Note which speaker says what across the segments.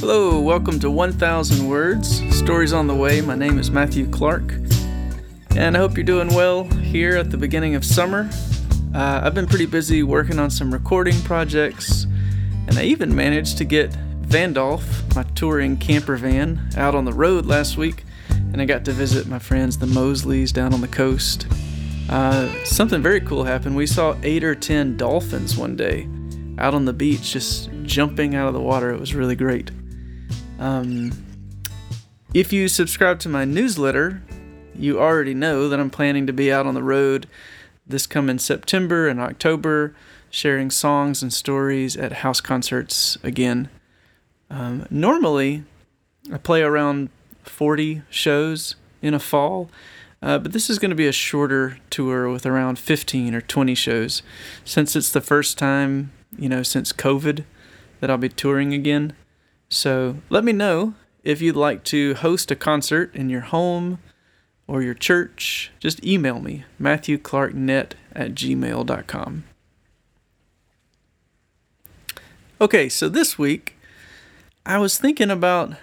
Speaker 1: Hello, welcome to 1000 Words, Stories on the Way. My name is Matthew Clark, and I hope you're doing well here at the beginning of summer. Uh, I've been pretty busy working on some recording projects, and I even managed to get Vandolph, my touring camper van, out on the road last week, and I got to visit my friends, the Mosleys, down on the coast. Uh, something very cool happened. We saw eight or ten dolphins one day out on the beach, just jumping out of the water. It was really great. Um, if you subscribe to my newsletter, you already know that I'm planning to be out on the road this coming September and October, sharing songs and stories at house concerts again. Um, normally, I play around 40 shows in a fall, uh, but this is going to be a shorter tour with around 15 or 20 shows since it's the first time, you know, since COVID that I'll be touring again. So let me know if you'd like to host a concert in your home or your church. Just email me, matthewclarknet at gmail.com. Okay, so this week I was thinking about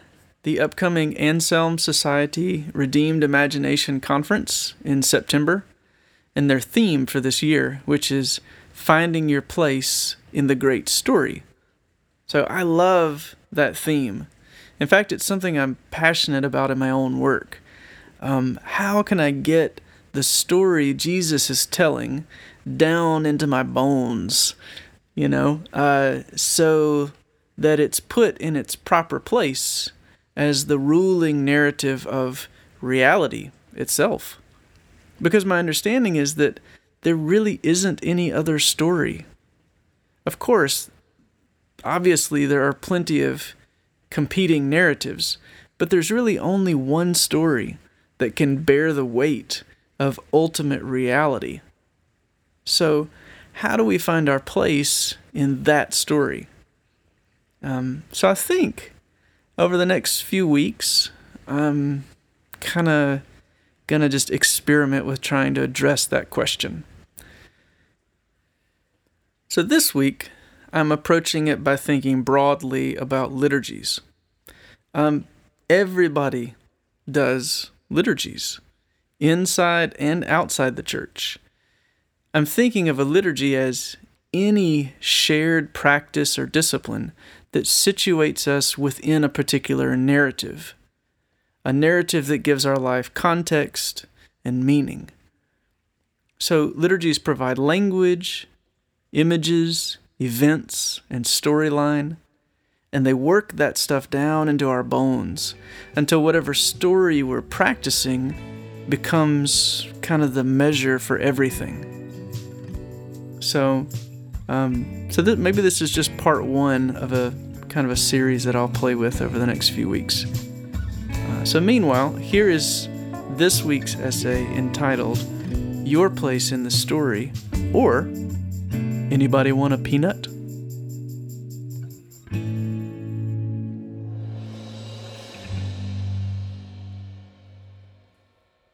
Speaker 1: the upcoming Anselm Society Redeemed Imagination Conference in September and their theme for this year, which is finding your place in the great story. So I love that theme. In fact, it's something I'm passionate about in my own work. Um, how can I get the story Jesus is telling down into my bones, you know, uh, so that it's put in its proper place as the ruling narrative of reality itself. Because my understanding is that there really isn't any other story. Of course, obviously, there are plenty of competing narratives, but there's really only one story that can bear the weight of ultimate reality. So, how do we find our place in that story? Um, so, I think over the next few weeks, I'm kind of going to just experiment with trying to address that question. So this week, I'm approaching it by thinking broadly about liturgies. Um, everybody does liturgies, inside and outside the church. I'm thinking of a liturgy as any shared practice or discipline that situates us within a particular narrative, a narrative that gives our life context and meaning. So, liturgies provide language, images, events, and storyline, and they work that stuff down into our bones until whatever story we're practicing becomes kind of the measure for everything. So, um, so that maybe this is just part one of a kind of a series that I'll play with over the next few weeks. Uh, so, meanwhile, here is this week's essay entitled Your Place in the Story, or Anybody Want a Peanut?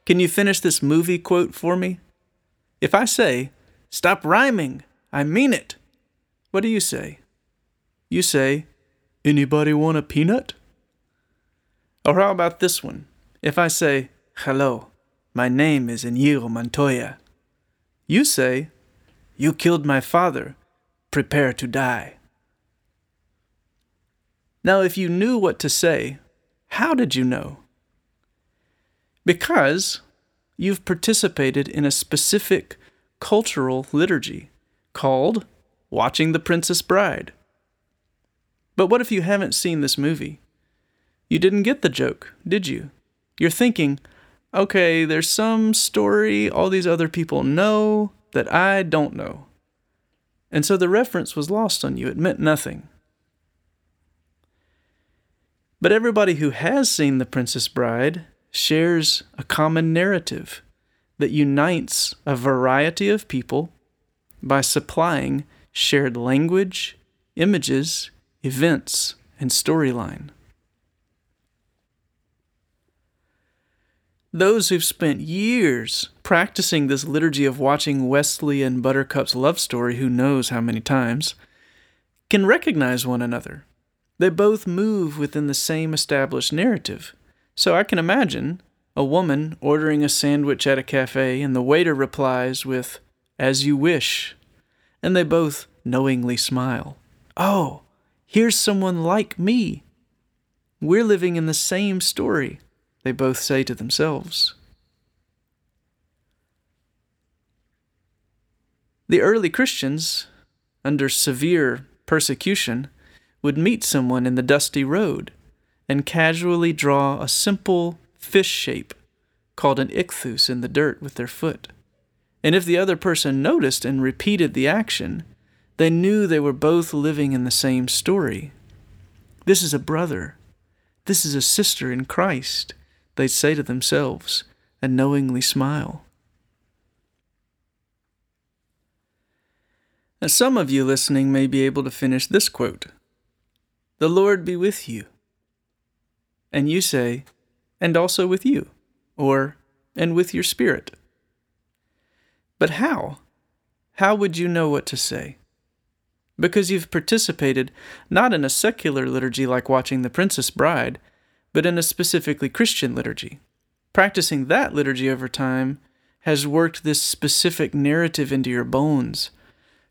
Speaker 1: Can you finish this movie quote for me? If I say, Stop rhyming, I mean it. What do you say? You say, Anybody want a peanut? Or how about this one? If I say, Hello, my name is Inigo Montoya. You say, You killed my father. Prepare to die. Now, if you knew what to say, how did you know? Because you've participated in a specific cultural liturgy called Watching the Princess Bride. But what if you haven't seen this movie? You didn't get the joke, did you? You're thinking, okay, there's some story all these other people know that I don't know. And so the reference was lost on you. It meant nothing. But everybody who has seen The Princess Bride shares a common narrative that unites a variety of people by supplying shared language, images, events, and storyline. Those who've spent years practicing this liturgy of watching Wesley and Buttercup's love story, who knows how many times, can recognize one another. They both move within the same established narrative. So I can imagine a woman ordering a sandwich at a cafe and the waiter replies with, As you wish. And they both knowingly smile. Oh, here's someone like me. We're living in the same story, they both say to themselves. The early Christians, under severe persecution, would meet someone in the dusty road and casually draw a simple fish shape called an ichthus in the dirt with their foot. And if the other person noticed and repeated the action, they knew they were both living in the same story. This is a brother. This is a sister in Christ, they'd say to themselves and knowingly smile. Now, some of you listening may be able to finish this quote The Lord be with you. And you say, And also with you, or, And with your spirit. But how? How would you know what to say? Because you've participated not in a secular liturgy like watching The Princess Bride, but in a specifically Christian liturgy. Practicing that liturgy over time has worked this specific narrative into your bones.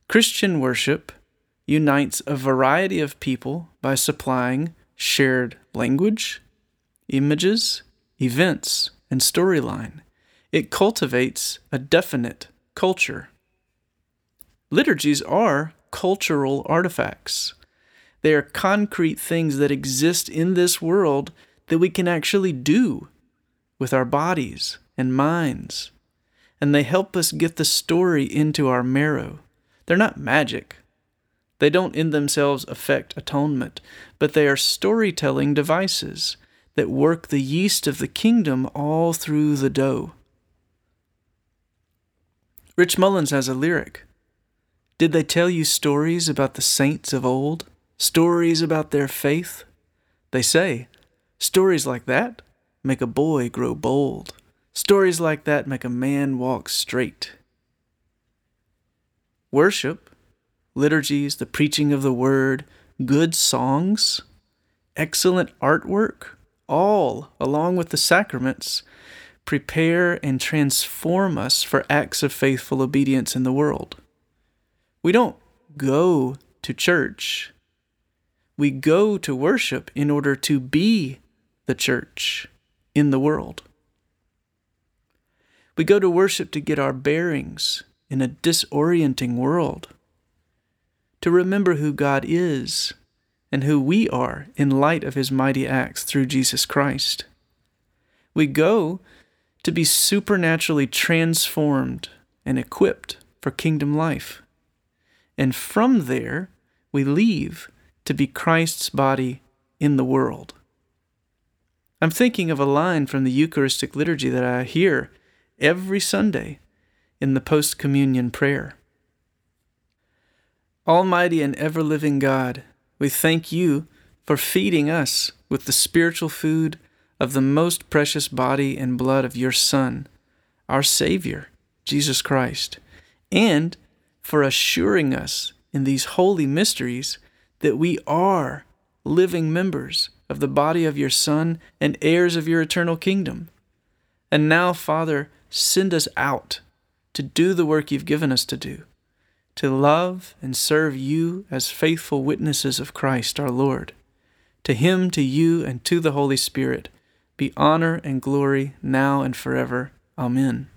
Speaker 1: Christian worship unites a variety of people by supplying shared language, images, events, and storyline. It cultivates a definite culture. Liturgies are cultural artifacts. They are concrete things that exist in this world that we can actually do with our bodies and minds. And they help us get the story into our marrow. They're not magic. They don't in themselves affect atonement, but they are storytelling devices that work the yeast of the kingdom all through the dough. Rich Mullins has a lyric. Did they tell you stories about the saints of old? Stories about their faith? They say, stories like that make a boy grow bold. Stories like that make a man walk straight. Worship, liturgies, the preaching of the word, good songs, excellent artwork, all, along with the sacraments, prepare and transform us for acts of faithful obedience in the world. We don't go to church. We go to worship in order to be the church in the world. We go to worship to get our bearings in a disorienting world, to remember who God is and who we are in light of his mighty acts through Jesus Christ. We go to be supernaturally transformed and equipped for kingdom life. And from there, we leave to be Christ's body in the world. I'm thinking of a line from the Eucharistic liturgy that I hear every Sunday in the post communion prayer. Almighty and ever living God, we thank you for feeding us with the spiritual food of the most precious body and blood of your Son, our Savior, Jesus Christ, and for assuring us in these holy mysteries that we are living members of the body of your Son and heirs of your eternal kingdom. And now, Father, send us out to do the work you've given us to do to love and serve you as faithful witnesses of Christ our Lord. To him, to you, and to the Holy Spirit be honor and glory now and forever. Amen.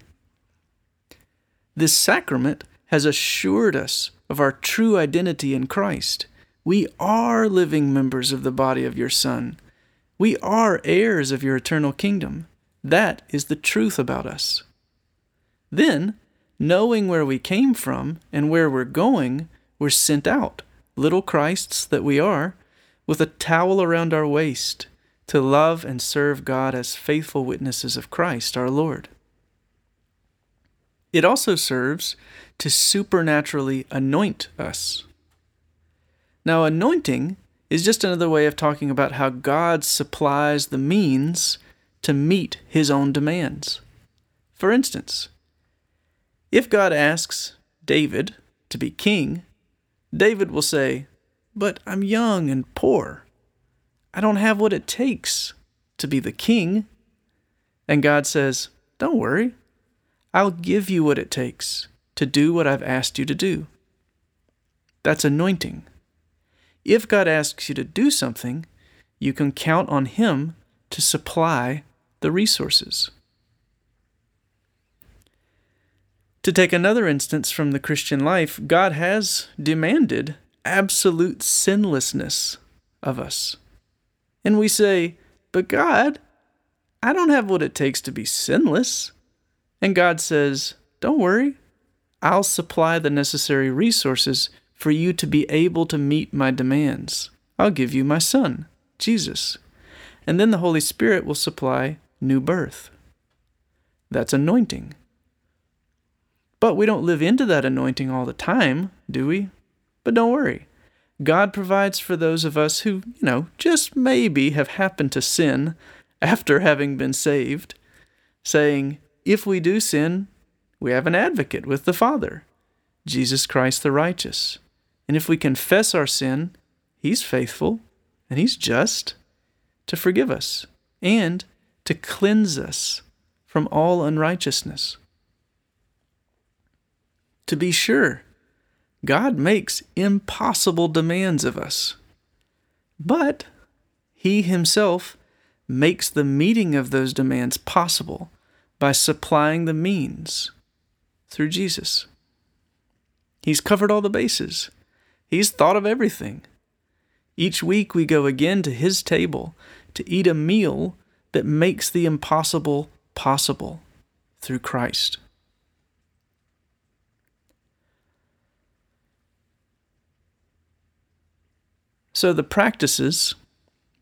Speaker 1: This sacrament has assured us of our true identity in Christ. We are living members of the body of your Son. We are heirs of your eternal kingdom. That is the truth about us. Then, knowing where we came from and where we're going, we're sent out, little Christs that we are, with a towel around our waist to love and serve God as faithful witnesses of Christ our Lord. It also serves to supernaturally anoint us. Now, anointing is just another way of talking about how God supplies the means to meet his own demands. For instance, if God asks David to be king, David will say, But I'm young and poor. I don't have what it takes to be the king. And God says, Don't worry. I'll give you what it takes to do what I've asked you to do. That's anointing. If God asks you to do something, you can count on Him to supply the resources. To take another instance from the Christian life, God has demanded absolute sinlessness of us. And we say, But God, I don't have what it takes to be sinless. And God says, Don't worry, I'll supply the necessary resources for you to be able to meet my demands. I'll give you my Son, Jesus. And then the Holy Spirit will supply new birth. That's anointing. But we don't live into that anointing all the time, do we? But don't worry. God provides for those of us who, you know, just maybe have happened to sin after having been saved, saying, if we do sin, we have an advocate with the Father, Jesus Christ the righteous. And if we confess our sin, He's faithful and He's just to forgive us and to cleanse us from all unrighteousness. To be sure, God makes impossible demands of us, but He Himself makes the meeting of those demands possible by supplying the means through Jesus. He's covered all the bases. He's thought of everything. Each week we go again to His table to eat a meal that makes the impossible possible through Christ. So the practices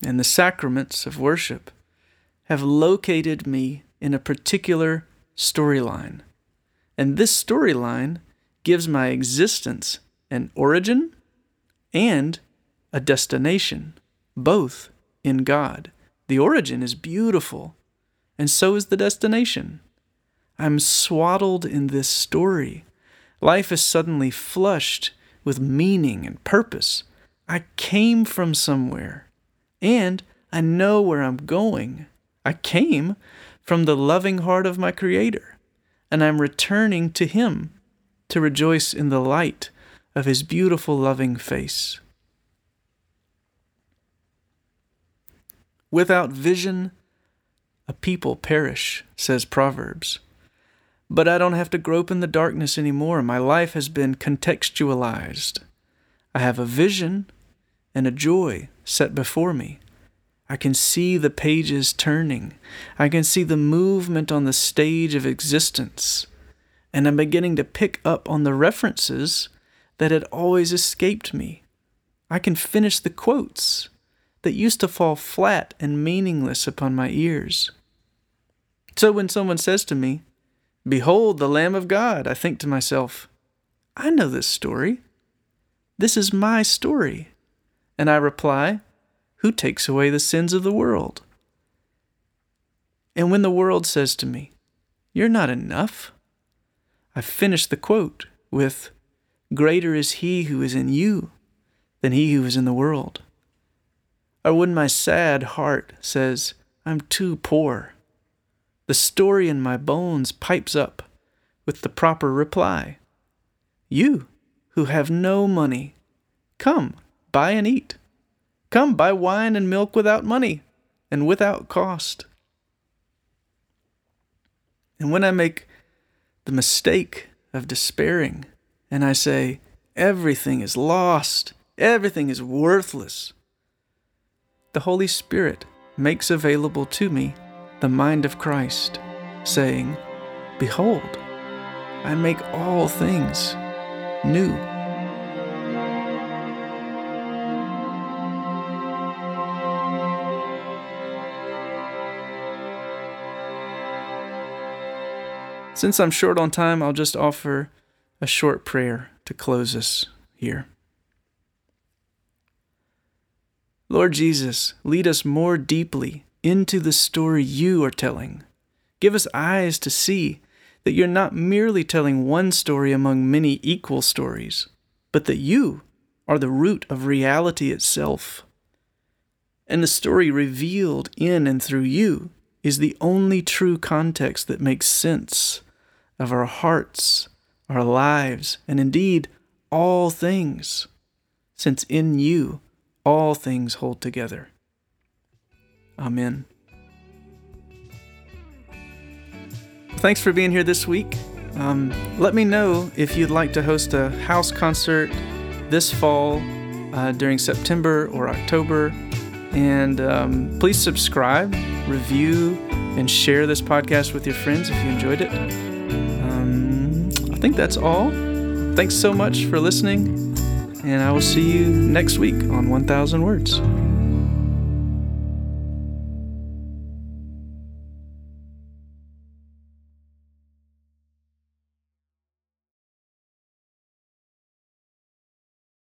Speaker 1: and the sacraments of worship have located me in a particular storyline. And this storyline gives my existence an origin and a destination, both in God. The origin is beautiful, and so is the destination. I'm swaddled in this story. Life is suddenly flushed with meaning and purpose. I came from somewhere, and I know where I'm going. I came from the loving heart of my Creator, and I'm returning to Him to rejoice in the light of His beautiful, loving face. Without vision, a people perish, says Proverbs. But I don't have to grope in the darkness anymore. My life has been contextualized. I have a vision and a joy set before me. I can see the pages turning. I can see the movement on the stage of existence. And I'm beginning to pick up on the references that had always escaped me. I can finish the quotes that used to fall flat and meaningless upon my ears. So when someone says to me, Behold the Lamb of God, I think to myself, I know this story. This is my story. And I reply, Who takes away the sins of the world? And when the world says to me, You're not enough, I finish the quote with, Greater is he who is in you than he who is in the world. Or when my sad heart says, I'm too poor, the story in my bones pipes up with the proper reply You who have no money, come, buy and eat. Come, buy wine and milk without money and without cost. And when I make the mistake of despairing and I say, everything is lost, everything is worthless, the Holy Spirit makes available to me the mind of Christ, saying, Behold, I make all things new. Since I'm short on time, I'll just offer a short prayer to close us here. Lord Jesus, lead us more deeply into the story you are telling. Give us eyes to see that you're not merely telling one story among many equal stories, but that you are the root of reality itself. And the story revealed in and through you is the only true context that makes sense of our hearts, our lives, and indeed all things, since in you all things hold together. Amen. Thanks for being here this week. Um, let me know if you'd like to host a house concert this fall uh, during September or October. And um, please subscribe, review, and share this podcast with your friends if you enjoyed it. Um, I think that's all. Thanks so much for listening, and I will see you next week on 1000 Words.